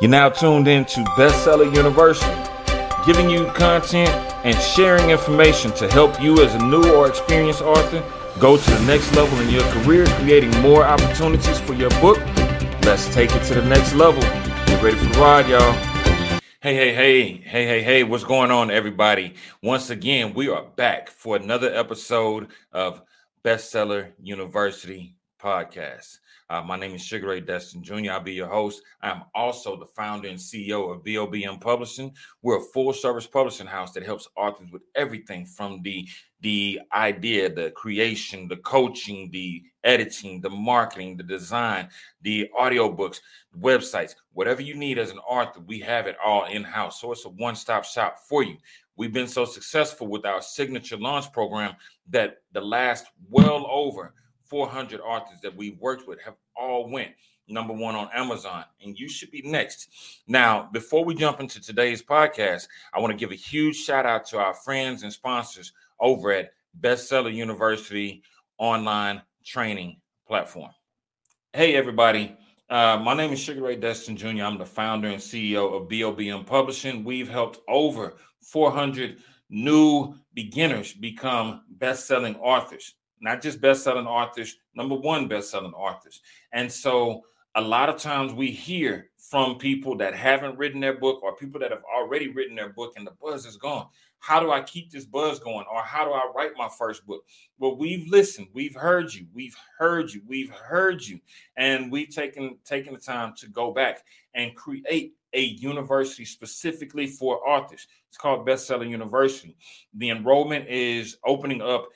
You're now tuned in to Bestseller University, giving you content and sharing information to help you as a new or experienced author go to the next level in your career, creating more opportunities for your book. Let's take it to the next level. Get ready for the ride, y'all. Hey, hey, hey, hey, hey, hey, what's going on, everybody? Once again, we are back for another episode of Bestseller University podcast. Uh, my name is Sugar Ray Destin Jr. I'll be your host. I'm also the founder and CEO of BOBM Publishing. We're a full service publishing house that helps authors with everything from the the idea, the creation, the coaching, the editing, the marketing, the design, the audiobooks, websites, whatever you need as an author, we have it all in house. So it's a one stop shop for you. We've been so successful with our signature launch program that the last well over 400 authors that we've worked with have all went number one on Amazon, and you should be next. Now, before we jump into today's podcast, I want to give a huge shout out to our friends and sponsors over at Bestseller University online training platform. Hey, everybody. Uh, my name is Sugar Ray Destin Jr. I'm the founder and CEO of BOBM Publishing. We've helped over 400 new beginners become best-selling authors not just best-selling authors, number one best-selling authors. And so a lot of times we hear from people that haven't written their book or people that have already written their book and the buzz is gone. How do I keep this buzz going? Or how do I write my first book? Well, we've listened, we've heard you, we've heard you, we've heard you, and we've taken taken the time to go back and create a university specifically for authors. It's called Bestseller University. The enrollment is opening up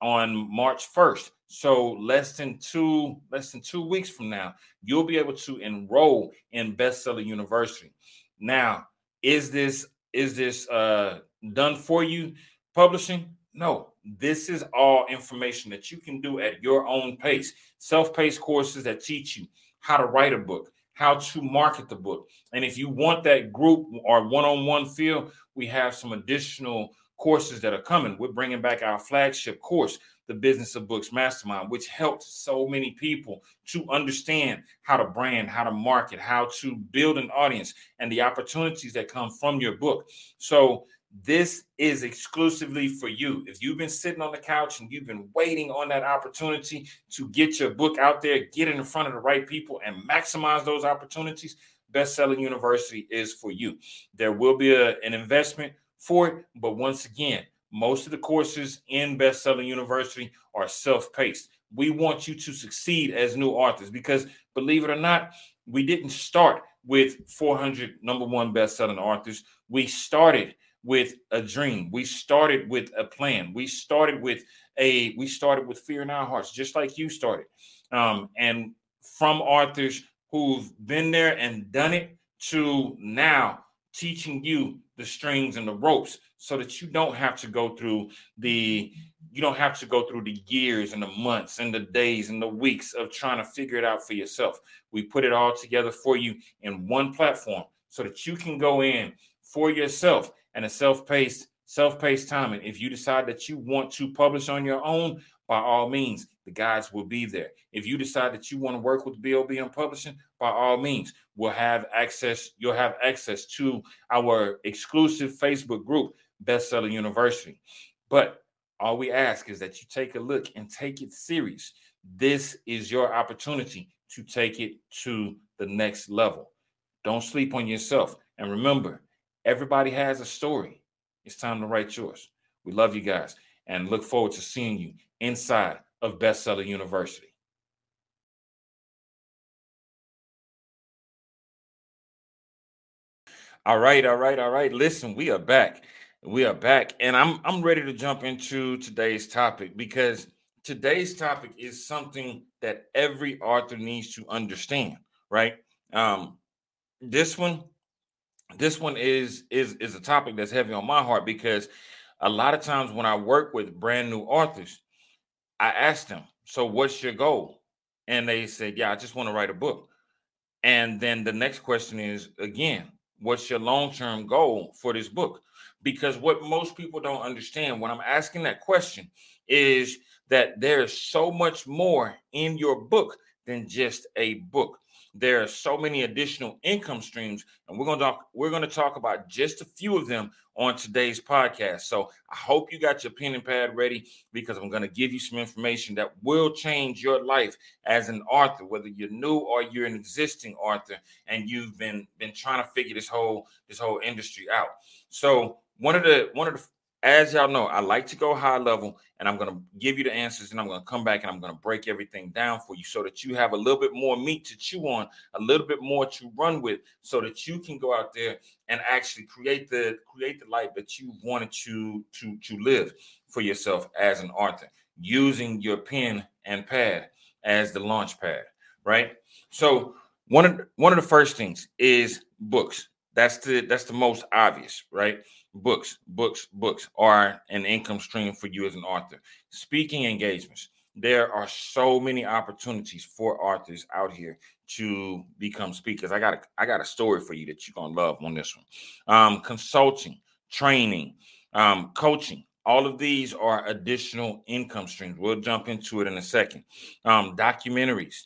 on March 1st. So less than two less than 2 weeks from now, you'll be able to enroll in Bestseller University. Now, is this is this uh done for you publishing? No. This is all information that you can do at your own pace. Self-paced courses that teach you how to write a book, how to market the book. And if you want that group or one-on-one feel, we have some additional courses that are coming. We're bringing back our flagship course, the Business of Books Mastermind, which helped so many people to understand how to brand, how to market, how to build an audience, and the opportunities that come from your book. So, this is exclusively for you. If you've been sitting on the couch and you've been waiting on that opportunity to get your book out there, get it in front of the right people, and maximize those opportunities, Bestseller University is for you. There will be a, an investment for it. But once again, most of the courses in Bestseller University are self paced. We want you to succeed as new authors because, believe it or not, we didn't start with 400 number one best-selling authors. We started with a dream. We started with a plan. We started with a we started with fear in our hearts, just like you started. Um, and from authors who've been there and done it to now teaching you the strings and the ropes so that you don't have to go through the you don't have to go through the years and the months and the days and the weeks of trying to figure it out for yourself. We put it all together for you in one platform so that you can go in for yourself and a self-paced self-paced time and if you decide that you want to publish on your own by all means the guys will be there. If you decide that you want to work with BOBM Publishing, by all means, we'll have access. You'll have access to our exclusive Facebook group, Bestseller University. But all we ask is that you take a look and take it serious. This is your opportunity to take it to the next level. Don't sleep on yourself. And remember, everybody has a story. It's time to write yours. We love you guys and look forward to seeing you inside of Bestseller University. All right, all right, all right. Listen, we are back. We are back, and I'm I'm ready to jump into today's topic because today's topic is something that every author needs to understand, right? Um, this one, this one is is is a topic that's heavy on my heart because a lot of times when I work with brand new authors, I ask them, So what's your goal? And they said, Yeah, I just want to write a book. And then the next question is again, what's your long term goal for this book? Because what most people don't understand when I'm asking that question is that there is so much more in your book than just a book. There are so many additional income streams, and we're going to talk, we're to talk about just a few of them on today's podcast. So I hope you got your pen and pad ready because I'm going to give you some information that will change your life as an author, whether you're new or you're an existing author and you've been been trying to figure this whole this whole industry out. So one of the one of the as y'all know, I like to go high level and I'm going to give you the answers and I'm going to come back and I'm going to break everything down for you so that you have a little bit more meat to chew on, a little bit more to run with so that you can go out there and actually create the create the life that you wanted to to to live for yourself as an author using your pen and pad as the launch pad, right? So one of one of the first things is books. That's the that's the most obvious, right? books, books, books are an income stream for you as an author. Speaking engagements. There are so many opportunities for authors out here to become speakers. I got a, I got a story for you that you're gonna love on this one. Um, consulting, training, um, coaching. All of these are additional income streams. We'll jump into it in a second. Um, documentaries.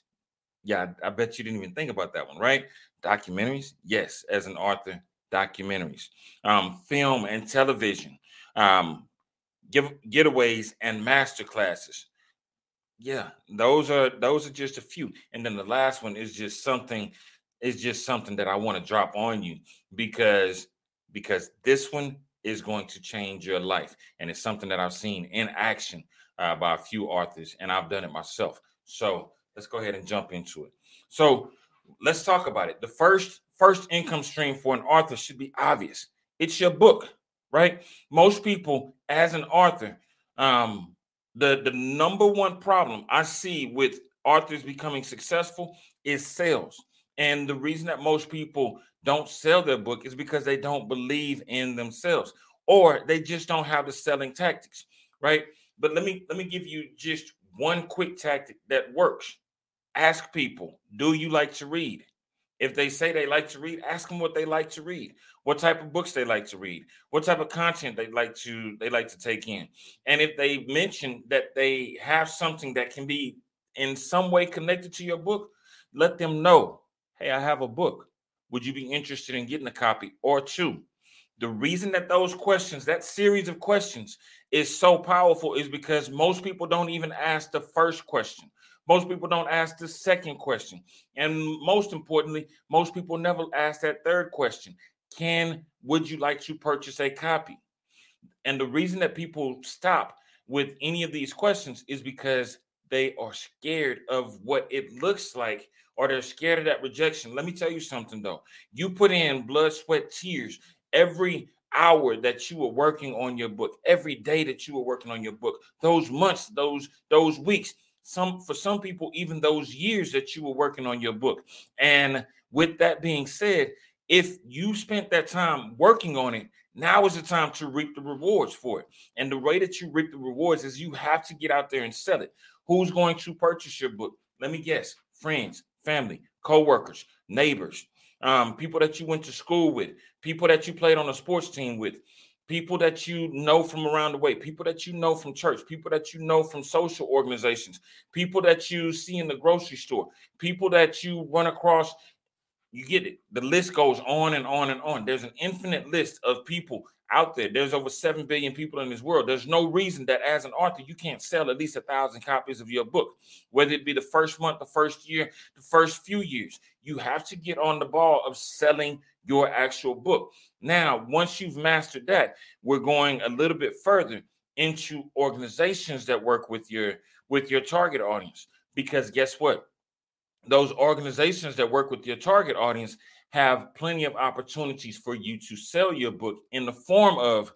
Yeah, I, I bet you didn't even think about that one, right? Documentaries. Yes, as an author, documentaries, um, film and television, um, give, getaways and master classes. Yeah, those are those are just a few. And then the last one is just something is just something that I want to drop on you because because this one is going to change your life and it's something that I've seen in action uh, by a few authors and I've done it myself. So let's go ahead and jump into it. So let's talk about it. The first first income stream for an author should be obvious. It's your book, right? Most people, as an author, um, the the number one problem I see with authors becoming successful is sales. And the reason that most people don't sell their book is because they don't believe in themselves or they just don't have the selling tactics, right? But let me let me give you just one quick tactic that works. Ask people, do you like to read? If they say they like to read, ask them what they like to read, what type of books they like to read, what type of content they like to they like to take in. And if they mention that they have something that can be in some way connected to your book, let them know, "Hey, I have a book. Would you be interested in getting a copy or two?" The reason that those questions, that series of questions is so powerful is because most people don't even ask the first question. Most people don't ask the second question. And most importantly, most people never ask that third question. Can would you like to purchase a copy? And the reason that people stop with any of these questions is because they are scared of what it looks like or they're scared of that rejection. Let me tell you something though. You put in blood, sweat, tears every hour that you were working on your book, every day that you were working on your book, those months, those those weeks, some for some people even those years that you were working on your book. And with that being said if you spent that time working on it now is the time to reap the rewards for it. And the way that you reap the rewards is you have to get out there and sell it. Who's going to purchase your book? Let me guess friends family co-workers neighbors um, people that you went to school with people that you played on a sports team with people that you know from around the way, people that you know from church, people that you know from social organizations, people that you see in the grocery store, people that you run across. You get it. The list goes on and on and on. There's an infinite list of people out there. There's over 7 billion people in this world. There's no reason that as an author, you can't sell at least a thousand copies of your book, whether it be the first month, the first year, the first few years. You have to get on the ball of selling your actual book. Now, once you've mastered that, we're going a little bit further into organizations that work with your with your target audience because guess what? Those organizations that work with your target audience have plenty of opportunities for you to sell your book in the form of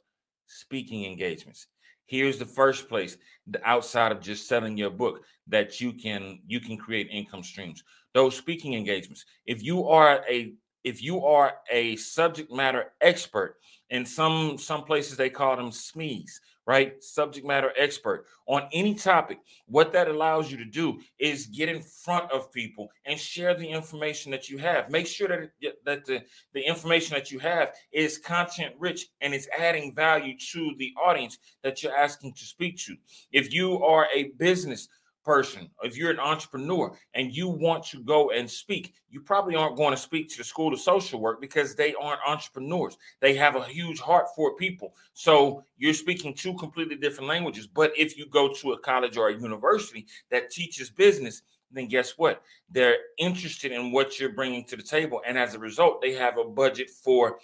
speaking engagements. Here's the first place the outside of just selling your book that you can you can create income streams. Those speaking engagements. If you are a if you are a subject matter expert, in some some places they call them SMEs, right? Subject matter expert on any topic. What that allows you to do is get in front of people and share the information that you have. Make sure that that the, the information that you have is content rich and it's adding value to the audience that you're asking to speak to. If you are a business person, if you're an entrepreneur and you want to go and speak, you probably aren't going to speak to the School of Social Work because they aren't entrepreneurs. They have a huge heart for people. So you're speaking two completely different languages. But if you go to a college or a university that teaches business, then guess what? They're interested in what you're bringing to the table. And as a result, they have a budget for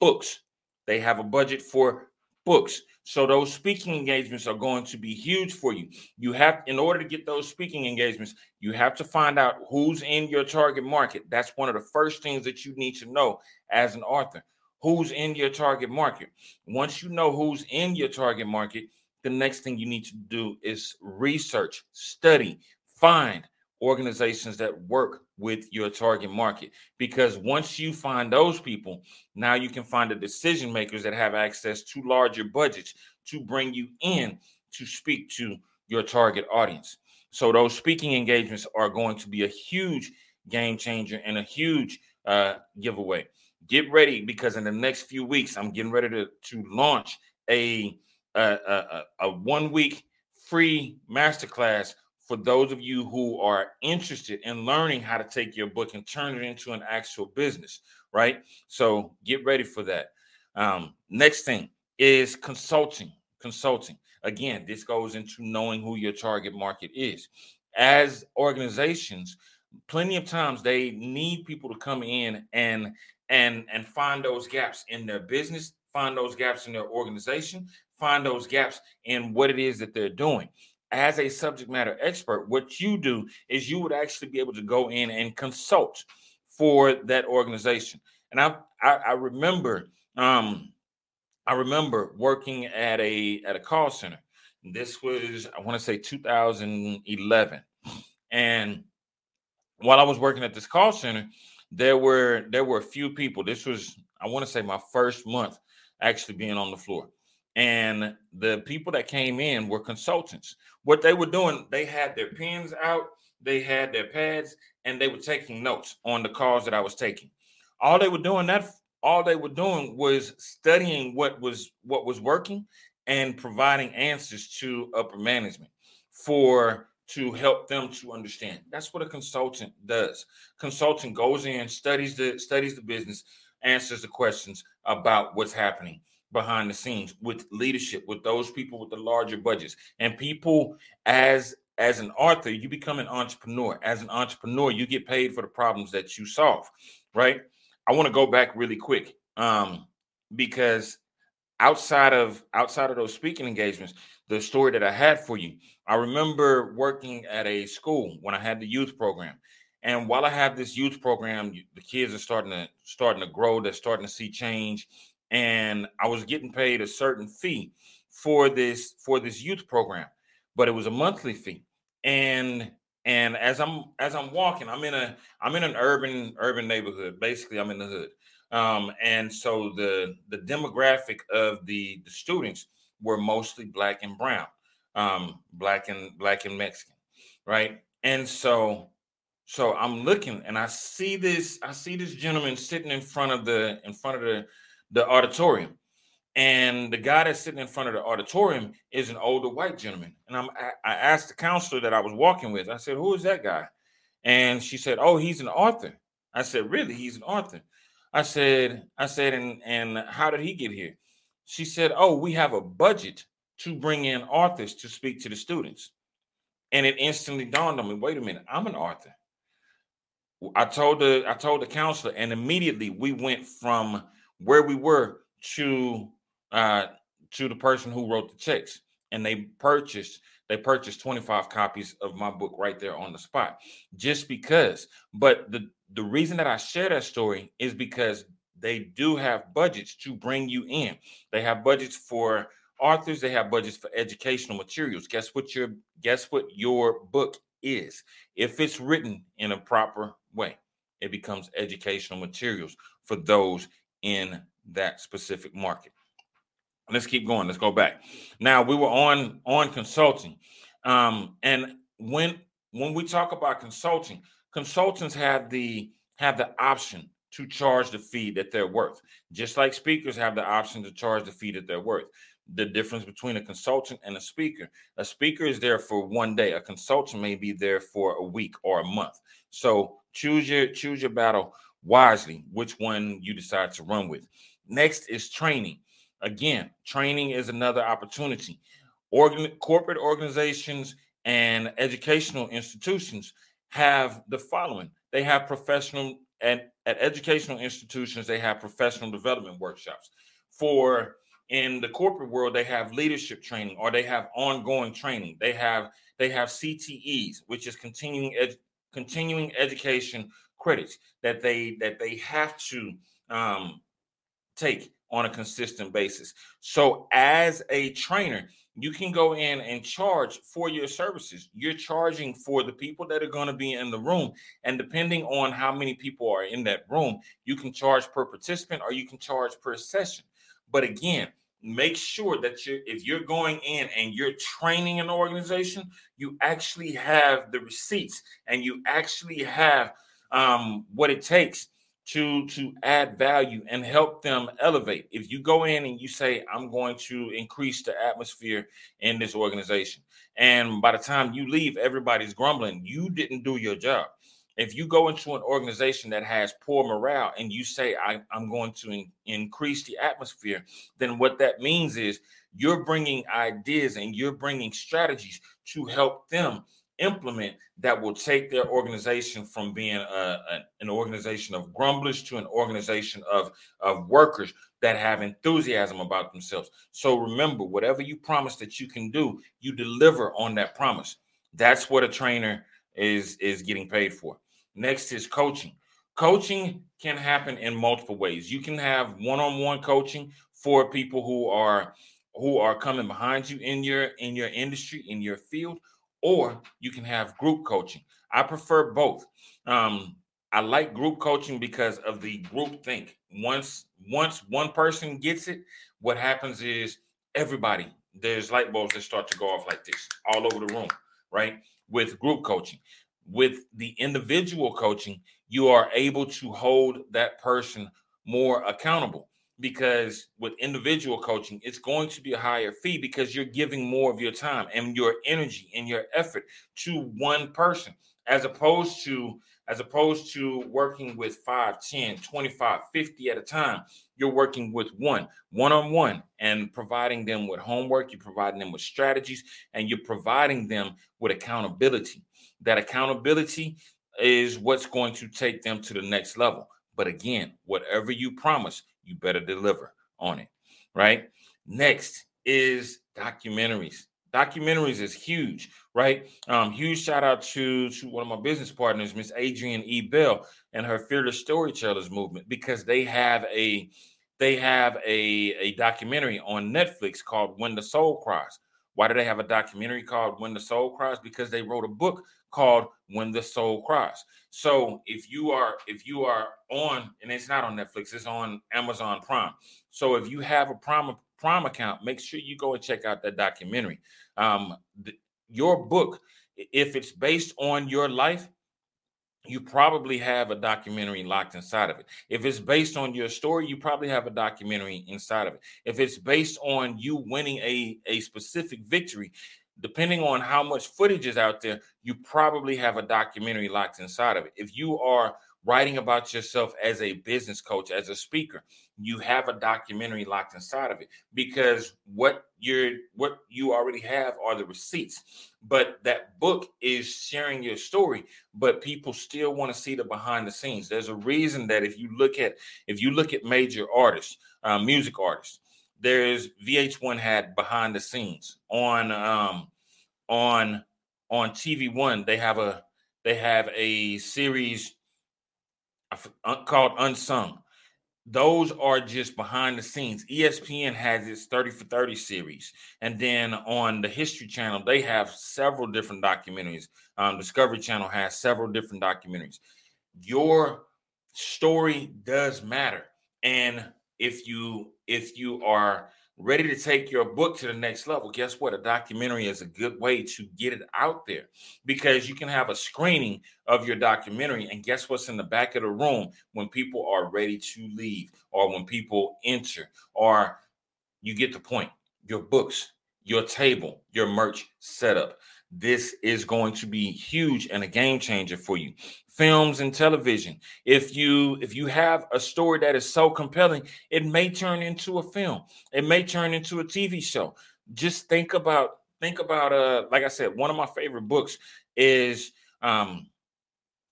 books. They have a budget for books. So those speaking engagements are going to be huge for you. You have, in order to get those speaking engagements, you have to find out who's in your target market. That's one of the first things that you need to know as an author. Who's in your target market? Once you know who's in your target market, the next thing you need to do is research, study, find organizations that work with your target market. Because once you find those people, now you can find the decision makers that have access to larger budgets to bring you in to speak to your target audience. So those speaking engagements are going to be a huge game changer and a huge uh, giveaway. Get ready because in the next few weeks, I'm getting ready to, to launch a, a, a, a one week free masterclass for those of you who are interested in learning how to take your book and turn it into an actual business, right? So get ready for that. Um, next thing is consulting. Consulting. Again, this goes into knowing who your target market is. As organizations, plenty of times they need people to come in and and and find those gaps in their business, find those gaps in their organization, find those gaps in what it is that they're doing as a subject matter expert, what you do is you would actually be able to go in and consult for that organization. And I I, I remember um, I remember working at a at a call center. This was I want to say 2011, and while I was working at this call center, there were there were a few people. This was I want to say my first month actually being on the floor and the people that came in were consultants. What they were doing, they had their pens out, they had their pads, and they were taking notes on the calls that I was taking. All they were doing that all they were doing was studying what was what was working and providing answers to upper management for to help them to understand. That's what a consultant does. Consultant goes in, studies the studies the business, answers the questions about what's happening behind the scenes with leadership with those people with the larger budgets. And people as as an author you become an entrepreneur. As an entrepreneur you get paid for the problems that you solve right? I want to go back really quick um because outside of outside of those speaking engagements the story that i had for you i remember working at a school when i had the youth program. And while i have this youth program the kids are starting to starting to grow. They're starting to see change and I was getting paid a certain fee for this for this youth program, but it was a monthly fee. And and as I'm as I'm walking, I'm in a I'm in an urban urban neighborhood. Basically, I'm in the hood. Um, and so the the demographic of the the students were mostly black and brown, um, black and black and Mexican, right? And so so I'm looking and I see this I see this gentleman sitting in front of the in front of the the auditorium. And the guy that's sitting in front of the auditorium is an older white gentleman. And I'm, I asked the counselor that I was walking with, I said, Who is that guy? And she said, Oh, he's an author. I said, Really? He's an author. I said, I said, and and how did he get here? She said, Oh, we have a budget to bring in authors to speak to the students. And it instantly dawned on me, wait a minute, I'm an author. I told the I told the counselor, and immediately we went from where we were to uh to the person who wrote the checks. And they purchased they purchased 25 copies of my book right there on the spot just because. But the the reason that i share that story is because they do have budgets to bring you in. They have budgets for authors they have budgets for educational materials. Guess what your guess what your book is? If it's written in a proper way it becomes educational materials for those in that specific market. Let's keep going. Let's go back. Now we were on on consulting, um, and when when we talk about consulting, consultants have the have the option to charge the fee that they're worth, just like speakers have the option to charge the fee that they're worth. the difference between a consultant and a speaker. A speaker is there for one day. A consultant may be there for a week or a month. So choose your choose your battle wisely, which one you decide to run with. Next is training. Again, training is another opportunity. Organ- corporate organizations and educational institutions have the following they have professional and at educational institutions they have professional development workshops for in the corporate world they have leadership training or they have ongoing training they have they have ctes which is continuing ed, continuing education credits that they that they have to um, take on a consistent basis so as a trainer you can go in and charge for your services. You're charging for the people that are going to be in the room. And depending on how many people are in that room, you can charge per participant or you can charge per session. But again, make sure that you if you're going in and you're training an organization, you actually have the receipts and you actually have um, what it takes to to add value and help them elevate. If you go in and you say, "I'm going to increase the atmosphere in this organization," and by the time you leave, everybody's grumbling, you didn't do your job. If you go into an organization that has poor morale and you say, I, am going to in, increase the atmosphere, then what that means is you're bringing ideas and you're bringing strategies to help them implement that will take their organization from being a, a, an organization of grumblers to an organization of, of workers that have enthusiasm about themselves. So remember, whatever you promise that you can do, you deliver on that promise. That's what a trainer is is getting paid for. Next is coaching. Coaching can happen in multiple ways. You can have one-on-one coaching for people who are who are coming behind you in your in your industry in your field or you can have group coaching. I prefer both. Um, I like group coaching because of the group think. Once once one person gets it, what happens is everybody there's light bulbs that start to go off like this all over the room, right? With group coaching. With the individual coaching, you are able to hold that person more accountable because with individual coaching, it's going to be a higher fee because you're giving more of your time and your energy and your effort to one person as opposed to as opposed to working with 5 10 25 50 at a time. You're working with one one on one and providing them with homework. You're providing them with strategies and you're providing them with accountability. That accountability is what's going to take them to the next level. But again whatever you promise you better deliver on it, right? Next is documentaries. Documentaries is huge, right? Um, huge shout out to, to one of my business partners, Miss Adrienne E. Bell, and her Fearless Storytellers movement, because they have a they have a, a documentary on Netflix called When the Soul Cries. Why do they have a documentary called When the Soul Cries? Because they wrote a book called When the Soul Cries. So if you are if you are on and it's not on Netflix, it's on Amazon Prime. So if you have a Prime Prime account, make sure you go and check out that documentary. Um, your book, if it's based on your life, you probably have a documentary locked inside of it. If it's based on your story, you probably have a documentary inside of it. If it's based on you winning a, a specific victory, depending on how much footage is out there, you probably have a documentary locked inside of it. If you are writing about yourself as a business coach, as a speaker, you have a documentary locked inside of it because what you're what you already have are the receipts. But that book is sharing your story, but people still want to see the behind the scenes. There's a reason that if you look at if you look at major artists, uh, music artists, there's VH1 had behind the scenes on um on on TV One. They have a they have a series called Unsung. Those are just behind the scenes. ESPN has its 30 for 30 series. And then on the History Channel, they have several different documentaries. Um, Discovery Channel has several different documentaries. Your story does matter. And if you if you are ready to take your book to the next level, guess what? A documentary is a good way to get it out there because you can have a screening of your documentary. And guess what's in the back of the room when people are ready to leave or when people enter, or you get the point. your books, your table, your merch setup. This is going to be huge and a game changer for you. Films and television. If you if you have a story that is so compelling, it may turn into a film. It may turn into a TV show. Just think about think about uh like I said, one of my favorite books is um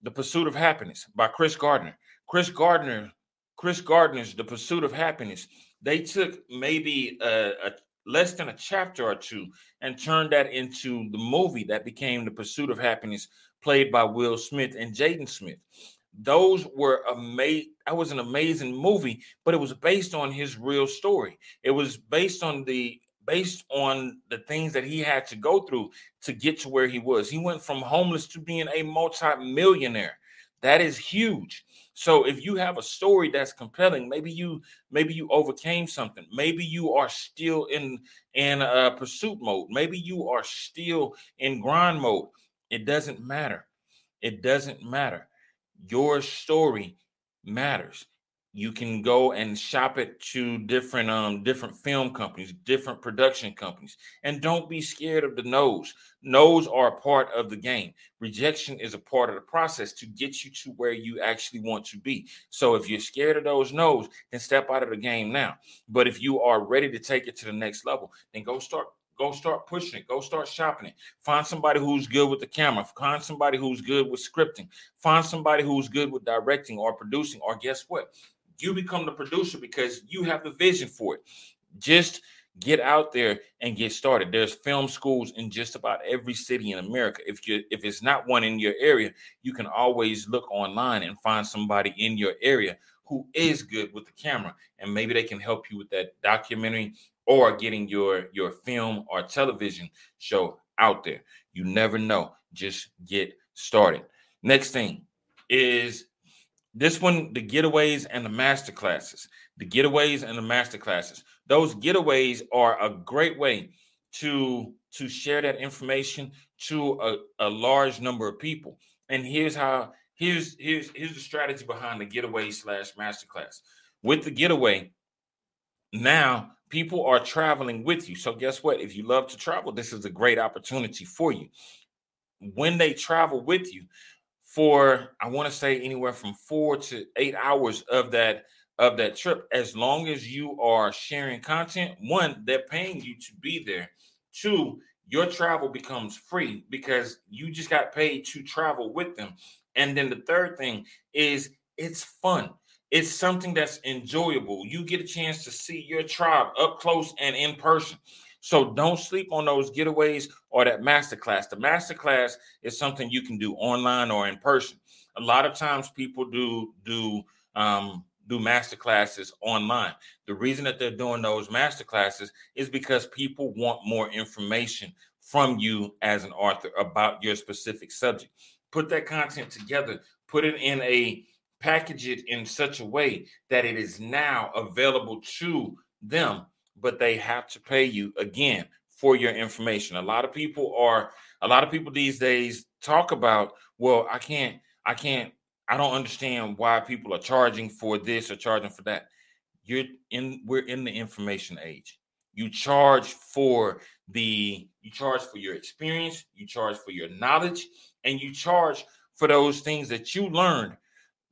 The Pursuit of Happyness by Chris Gardner. Chris Gardner, Chris Gardner's The Pursuit of Happyness. They took maybe a, a less than a chapter or two and turned that into the movie that became The Pursuit of Happyness, played by Will Smith and Jaden Smith. Those were amazing. That was an amazing movie, but it was based on his real story. It was based on the based on the things that he had to go through to get to where he was. He went from homeless to being a multi-millionaire. That is huge. So if you have a story that's compelling, maybe you maybe you overcame something. Maybe you are still in in a pursuit mode. Maybe you are still in grind mode. It doesn't matter. It doesn't matter. Your story matters you can go and shop it to different um different film companies different production companies and don't be scared of the no's no's are a part of the game rejection is a part of the process to get you to where you actually want to be so if you're scared of those no's then step out of the game now but if you are ready to take it to the next level then go start Go start pushing it. Go start shopping it. Find somebody who's good with the camera. Find somebody who's good with scripting. Find somebody who's good with directing or producing. Or guess what? You become the producer because you have the vision for it. Just get out there and get started. There's film schools in just about every city in America. If you if it's not one in your area, you can always look online and find somebody in your area who is good with the camera and maybe they can help you with that documentary or getting your your film or television show out there. You never know. Just get started. Next thing is this one, the getaways and the master classes. The getaways and the master classes. Those getaways are a great way to to share that information to a, a large number of people. And here's how here's here's here's the strategy behind the getaway slash masterclass. With the getaway, now people are traveling with you. So guess what? If you love to travel, this is a great opportunity for you. When they travel with you, for I want to say anywhere from four to eight hours of that of that trip. As long as you are sharing content, one, they're paying you to be there. Two, your travel becomes free because you just got paid to travel with them. And then the third thing is it's fun. It's something that's enjoyable. You get a chance to see your tribe up close and in person. So don't sleep on those getaways or that masterclass. The masterclass is something you can do online or in person. A lot of times people do do um, do masterclasses online. The reason that they're doing those masterclasses is because people want more information from you as an author about your specific subject. Put that content together, put it in a package it in such a way that it is now available to them but they have to pay you again for your information. A lot of people are a lot of people these days talk about, well, I can't, I can't, I don't understand why people are charging for this or charging for that. You're in we're in the information age. You charge for the you charge for your experience, you charge for your knowledge, and you charge for those things that you learned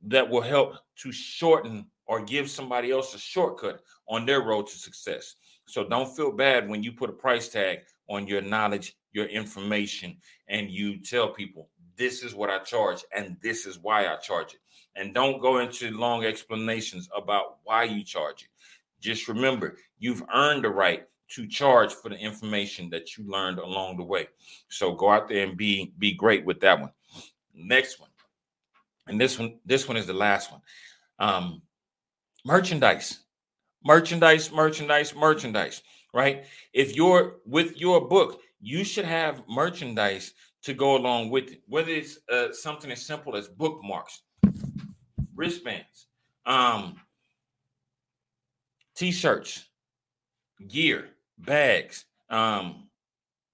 that will help to shorten or give somebody else a shortcut on their road to success. So don't feel bad when you put a price tag on your knowledge, your information, and you tell people, this is what I charge and this is why I charge it. And don't go into long explanations about why you charge it. Just remember, you've earned the right to charge for the information that you learned along the way. So go out there and be be great with that one. Next one. And this one this one is the last one. Um merchandise merchandise, merchandise, merchandise, right? If you're with your book, you should have merchandise to go along with it, whether it's uh, something as simple as bookmarks, wristbands, um, t-shirts, gear, bags, um,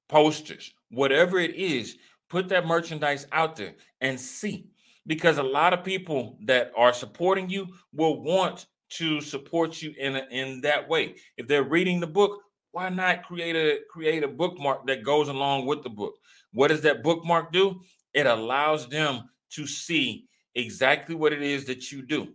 posters, whatever it is, put that merchandise out there and see because a lot of people that are supporting you will want to support you in a, in that way. If they're reading the book, why not create a create a bookmark that goes along with the book? What does that bookmark do? It allows them to see exactly what it is that you do.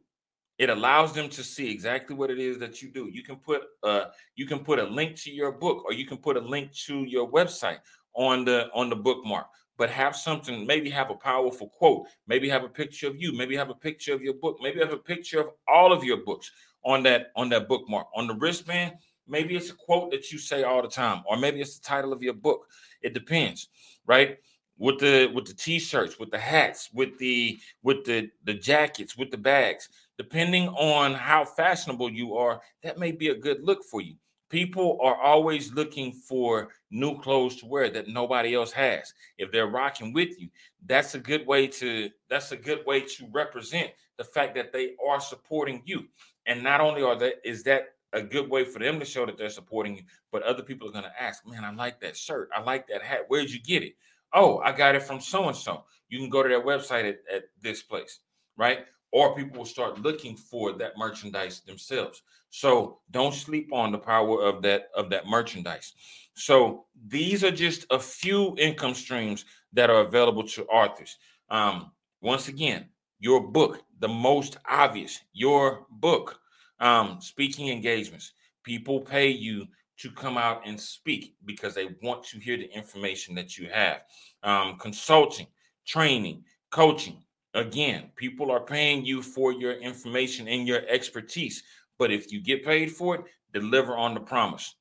It allows them to see exactly what it is that you do. You can put uh you can put a link to your book or you can put a link to your website on the on the bookmark but have something maybe have a powerful quote maybe have a picture of you maybe have a picture of your book maybe have a picture of all of your books on that on that bookmark. On the wristband maybe it's a quote that you say all the time or maybe it's the title of your book. It depends right? With the with the t-shirts with the hats with the with the the jackets with the bags depending on how fashionable you are that may be a good look for you people are always looking for new clothes to wear that nobody else has. If they're rocking with you that's a good way to that's a good way to represent the fact that they are supporting you. And not only are that is that a good way for them to show that they're supporting you but other people are going to ask man i like that shirt. I like that hat. Where'd you get it? Oh i got it from so and so. You can go to their website at, at this place right or people will start looking for that merchandise themselves. So don't sleep on the power of that of that merchandise. So these are just a few income streams that are available to authors. Um, once again your book the most obvious your book um, speaking engagements. People pay you to come out and speak because they want to hear the information that you have. Um, consulting training coaching Again, people are paying you for your information and your expertise. But if you get paid for it, deliver on the promise.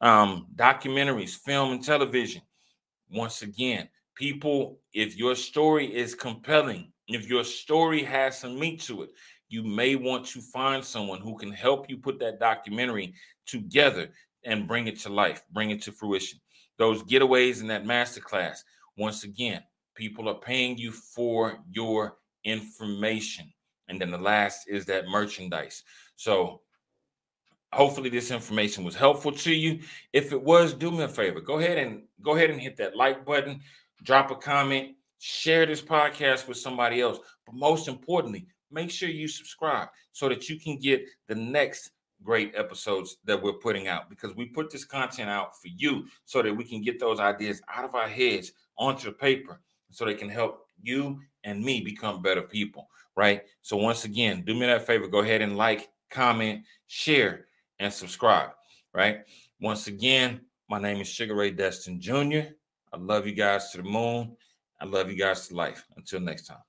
Um, documentaries, film, and television. Once again, people, if your story is compelling, if your story has some meat to it, you may want to find someone who can help you put that documentary together and bring it to life, bring it to fruition. Those getaways in that masterclass, once again, People are paying you for your information. And then the last is that merchandise. So hopefully this information was helpful to you. If it was, do me a favor. Go ahead and go ahead and hit that like button, drop a comment, share this podcast with somebody else. But most importantly, make sure you subscribe so that you can get the next great episodes that we're putting out because we put this content out for you so that we can get those ideas out of our heads onto paper so they can help you and me become better people, right? So once again, do me that favor, go ahead and like, comment, share, and subscribe, right? Once again, my name is Sugar Ray Destin Jr. I love you guys to the moon. I love you guys to life. Until next time.